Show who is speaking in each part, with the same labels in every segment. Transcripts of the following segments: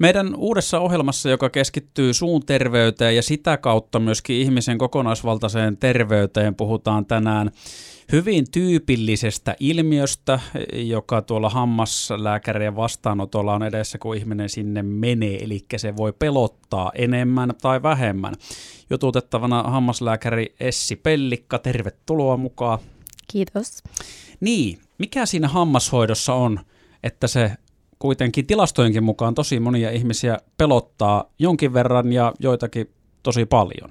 Speaker 1: Meidän uudessa ohjelmassa, joka keskittyy suun terveyteen ja sitä kautta myöskin ihmisen kokonaisvaltaiseen terveyteen, puhutaan tänään hyvin tyypillisestä ilmiöstä, joka tuolla hammaslääkärien vastaanotolla on edessä, kun ihminen sinne menee, eli se voi pelottaa enemmän tai vähemmän. Jututettavana hammaslääkäri Essi Pellikka, tervetuloa mukaan.
Speaker 2: Kiitos.
Speaker 1: Niin, mikä siinä hammashoidossa on, että se kuitenkin tilastojenkin mukaan tosi monia ihmisiä pelottaa jonkin verran ja joitakin tosi paljon?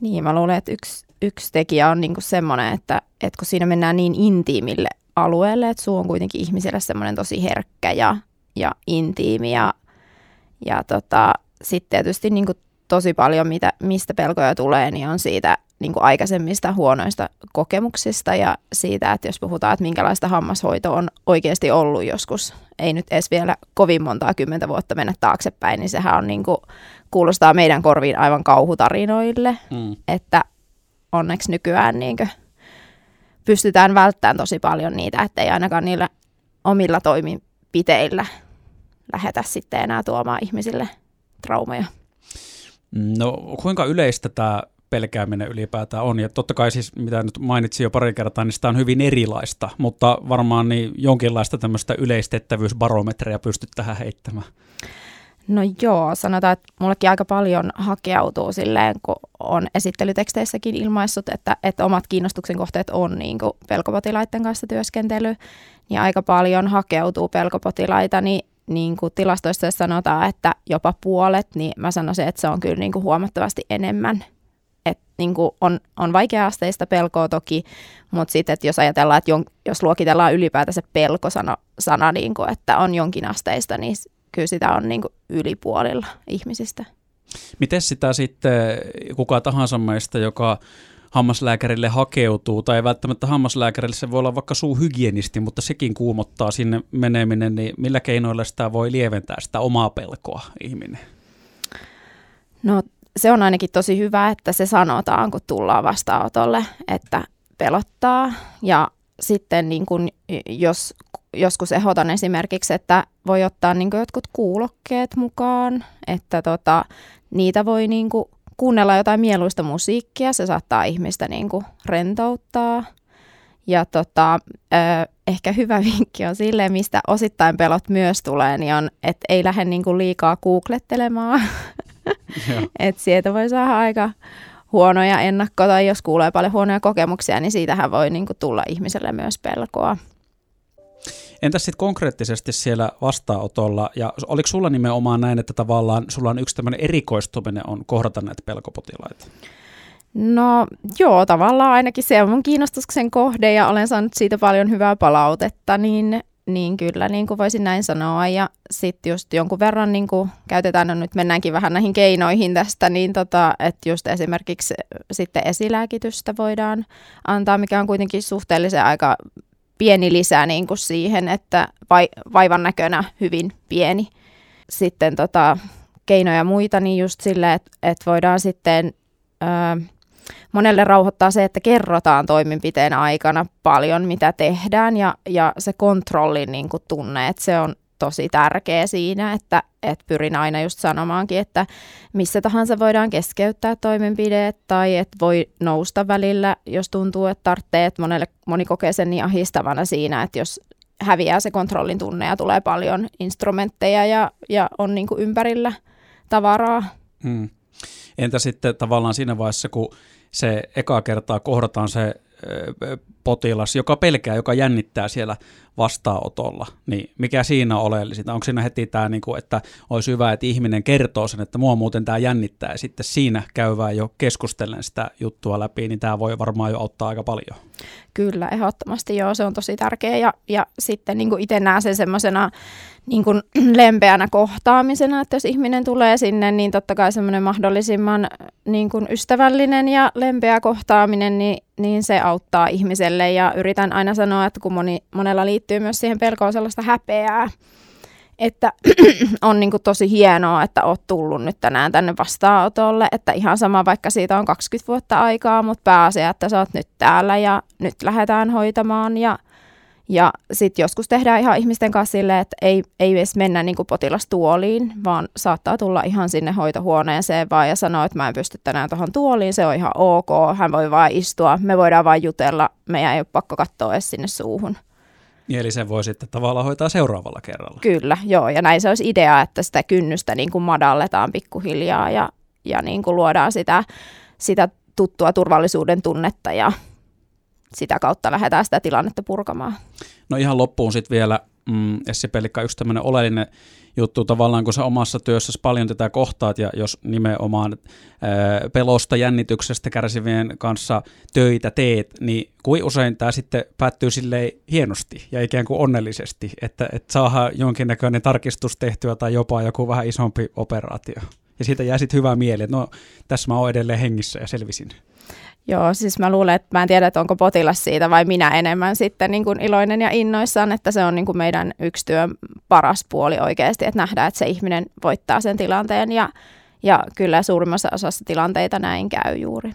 Speaker 2: Niin, mä luulen, että yksi, yksi tekijä on niinku semmoinen, että, että kun siinä mennään niin intiimille alueelle, että suu on kuitenkin ihmiselle semmoinen tosi herkkä ja, ja intiimi ja, ja tota, sitten tietysti niinku tosi paljon, mitä, mistä pelkoja tulee, niin on siitä niin kuin aikaisemmista huonoista kokemuksista ja siitä, että jos puhutaan, että minkälaista hammashoito on oikeasti ollut joskus, ei nyt edes vielä kovin montaa kymmentä vuotta mennä taaksepäin, niin sehän on niin kuin, kuulostaa meidän korviin aivan kauhutarinoille, mm. että onneksi nykyään niin kuin, pystytään välttämään tosi paljon niitä, että ei ainakaan niillä omilla toimipiteillä lähetä sitten enää tuomaan ihmisille traumeja.
Speaker 1: No kuinka yleistä tämä pelkääminen ylipäätään on. Ja totta kai siis, mitä nyt mainitsin jo pari kertaa, niin sitä on hyvin erilaista, mutta varmaan niin jonkinlaista tämmöistä yleistettävyysbarometria pystyt tähän heittämään.
Speaker 2: No joo, sanotaan, että mullekin aika paljon hakeutuu silleen, kun on esittelyteksteissäkin ilmaissut, että, että omat kiinnostuksen kohteet on niin kuin pelkopotilaiden kanssa työskentely, niin aika paljon hakeutuu pelkopotilaita, niin niin kuin tilastoissa sanotaan, että jopa puolet, niin mä sanoisin, että se on kyllä niin kuin huomattavasti enemmän niin kuin on, on vaikea-asteista pelkoa toki, mutta sitten, että jos ajatellaan, että jon, jos luokitellaan ylipäätänsä pelkosana, sana, niin kuin, että on jonkinasteista, niin kyllä sitä on niin kuin ylipuolilla ihmisistä.
Speaker 1: Miten sitä sitten kuka tahansa meistä, joka hammaslääkärille hakeutuu, tai välttämättä hammaslääkärille, se voi olla vaikka suuhygienisti, mutta sekin kuumottaa sinne meneminen, niin millä keinoilla sitä voi lieventää sitä omaa pelkoa ihminen?
Speaker 2: No se on ainakin tosi hyvä, että se sanotaan, kun tullaan vastaanotolle, että pelottaa. Ja sitten niin kun, jos joskus ehdotan esimerkiksi, että voi ottaa niin jotkut kuulokkeet mukaan, että tota, niitä voi niin kuunnella jotain mieluista musiikkia, se saattaa ihmistä niin rentouttaa. Ja tota, ehkä hyvä vinkki on sille, mistä osittain pelot myös tulee, niin on, että ei lähde niin liikaa googlettelemaan että sieltä voi saada aika huonoja ennakko tai jos kuulee paljon huonoja kokemuksia, niin siitähän voi niin kuin, tulla ihmiselle myös pelkoa.
Speaker 1: Entäs sitten konkreettisesti siellä vastaanotolla, ja oliko sulla nimenomaan näin, että tavallaan sulla on yksi tämmöinen erikoistuminen on kohdata näitä pelkopotilaita?
Speaker 2: No joo, tavallaan ainakin se on mun kiinnostuksen kohde ja olen saanut siitä paljon hyvää palautetta, niin niin kyllä, niin kuin voisin näin sanoa. Ja sitten just jonkun verran niin kuin käytetään, no nyt mennäänkin vähän näihin keinoihin tästä, niin tota, että just esimerkiksi sitten esilääkitystä voidaan antaa, mikä on kuitenkin suhteellisen aika pieni lisä niin kuin siihen, että vai, vaivan näkönä hyvin pieni. Sitten tota, keinoja muita, niin just silleen, että, että voidaan sitten... Öö, monelle rauhoittaa se, että kerrotaan toimenpiteen aikana paljon, mitä tehdään ja, ja se kontrollin niin kuin tunne, että se on tosi tärkeä siinä, että, että pyrin aina just sanomaankin, että missä tahansa voidaan keskeyttää toimenpide tai että voi nousta välillä, jos tuntuu, että tarvitsee, että monelle, moni kokee sen niin ahistavana siinä, että jos häviää se kontrollin tunne ja tulee paljon instrumentteja ja, ja on niin kuin ympärillä tavaraa. Hmm.
Speaker 1: Entä sitten tavallaan siinä vaiheessa, kun se eka kertaa kohdataan se potilas, joka pelkää, joka jännittää siellä vastaanotolla, niin mikä siinä on oleellisinta? Onko siinä heti tämä, niin kuin, että olisi hyvä, että ihminen kertoo sen, että mua muuten tämä jännittää, ja sitten siinä käyvää jo keskustellen sitä juttua läpi, niin tämä voi varmaan jo auttaa aika paljon.
Speaker 2: Kyllä, ehdottomasti joo, se on tosi tärkeä, ja, ja sitten niin kuin itse näen sen semmoisena niin kuin lempeänä kohtaamisena, että jos ihminen tulee sinne, niin totta kai semmoinen mahdollisimman niin kuin ystävällinen ja lempeä kohtaaminen, niin, niin se auttaa ihmiselle. Ja yritän aina sanoa, että kun moni, monella liittyy myös siihen pelkoon sellaista häpeää, että on niin kuin tosi hienoa, että oot tullut nyt tänään tänne vastaanotolle, että ihan sama vaikka siitä on 20 vuotta aikaa, mutta pääasia, että sä oot nyt täällä ja nyt lähdetään hoitamaan. Ja Ja sitten joskus tehdään ihan ihmisten kanssa silleen, että ei, ei edes mennä niin kuin potilastuoliin, vaan saattaa tulla ihan sinne hoitohuoneeseen vaan ja sanoa, että mä en pysty tänään tuohon tuoliin, se on ihan ok, hän voi vaan istua, me voidaan vain jutella, meidän ei ole pakko katsoa edes sinne suuhun.
Speaker 1: Niin, eli sen voi sitten tavallaan hoitaa seuraavalla kerralla.
Speaker 2: Kyllä, joo, ja näin se olisi idea, että sitä kynnystä niin kuin madalletaan pikkuhiljaa ja, ja niin kuin luodaan sitä, sitä tuttua turvallisuuden tunnetta ja sitä kautta lähdetään sitä tilannetta purkamaan.
Speaker 1: No ihan loppuun sitten vielä, mm, Essi Pelikka, yksi tämmöinen oleellinen juttu tavallaan, kun sä omassa työssäsi paljon tätä kohtaat ja jos nimenomaan ää, pelosta, jännityksestä kärsivien kanssa töitä teet, niin kuin usein tämä sitten päättyy silleen hienosti ja ikään kuin onnellisesti, että, että saadaan jonkinnäköinen tarkistus tehtyä tai jopa joku vähän isompi operaatio. Ja siitä jää sitten hyvä mieli, että no tässä mä oon edelleen hengissä ja selvisin.
Speaker 2: Joo, siis mä luulen, että mä en tiedä, että onko potilas siitä vai minä enemmän sitten niin kuin iloinen ja innoissaan, että se on niin kuin meidän yksi työn paras puoli oikeasti, että nähdään, että se ihminen voittaa sen tilanteen ja, ja kyllä suurimmassa osassa tilanteita näin käy juuri.